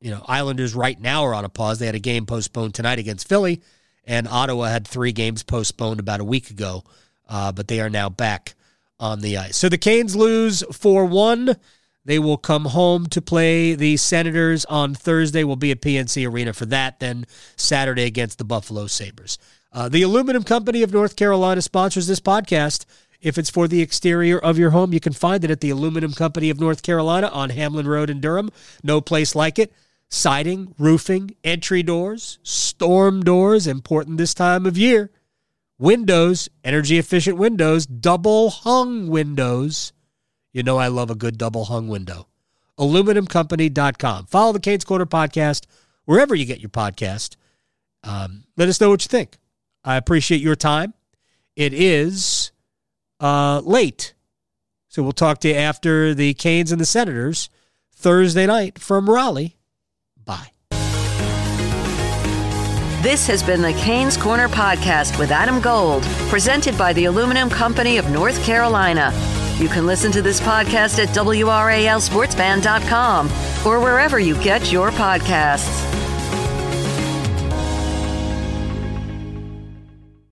You know, Islanders right now are on a pause. They had a game postponed tonight against Philly, and Ottawa had three games postponed about a week ago, uh, but they are now back on the ice. So the Canes lose 4 1. They will come home to play the Senators on Thursday. We'll be at PNC Arena for that. Then Saturday against the Buffalo Sabres. Uh, the Aluminum Company of North Carolina sponsors this podcast. If it's for the exterior of your home, you can find it at the Aluminum Company of North Carolina on Hamlin Road in Durham. No place like it. Siding, roofing, entry doors, storm doors, important this time of year. Windows, energy efficient windows, double hung windows. You know I love a good double hung window. Aluminumcompany.com. Follow the Canes Corner podcast wherever you get your podcast. Um, let us know what you think. I appreciate your time. It is uh, late. So we'll talk to you after the Canes and the Senators Thursday night from Raleigh. Bye. This has been the Canes Corner podcast with Adam Gold, presented by the Aluminum Company of North Carolina. You can listen to this podcast at WRALSportsFan.com or wherever you get your podcasts.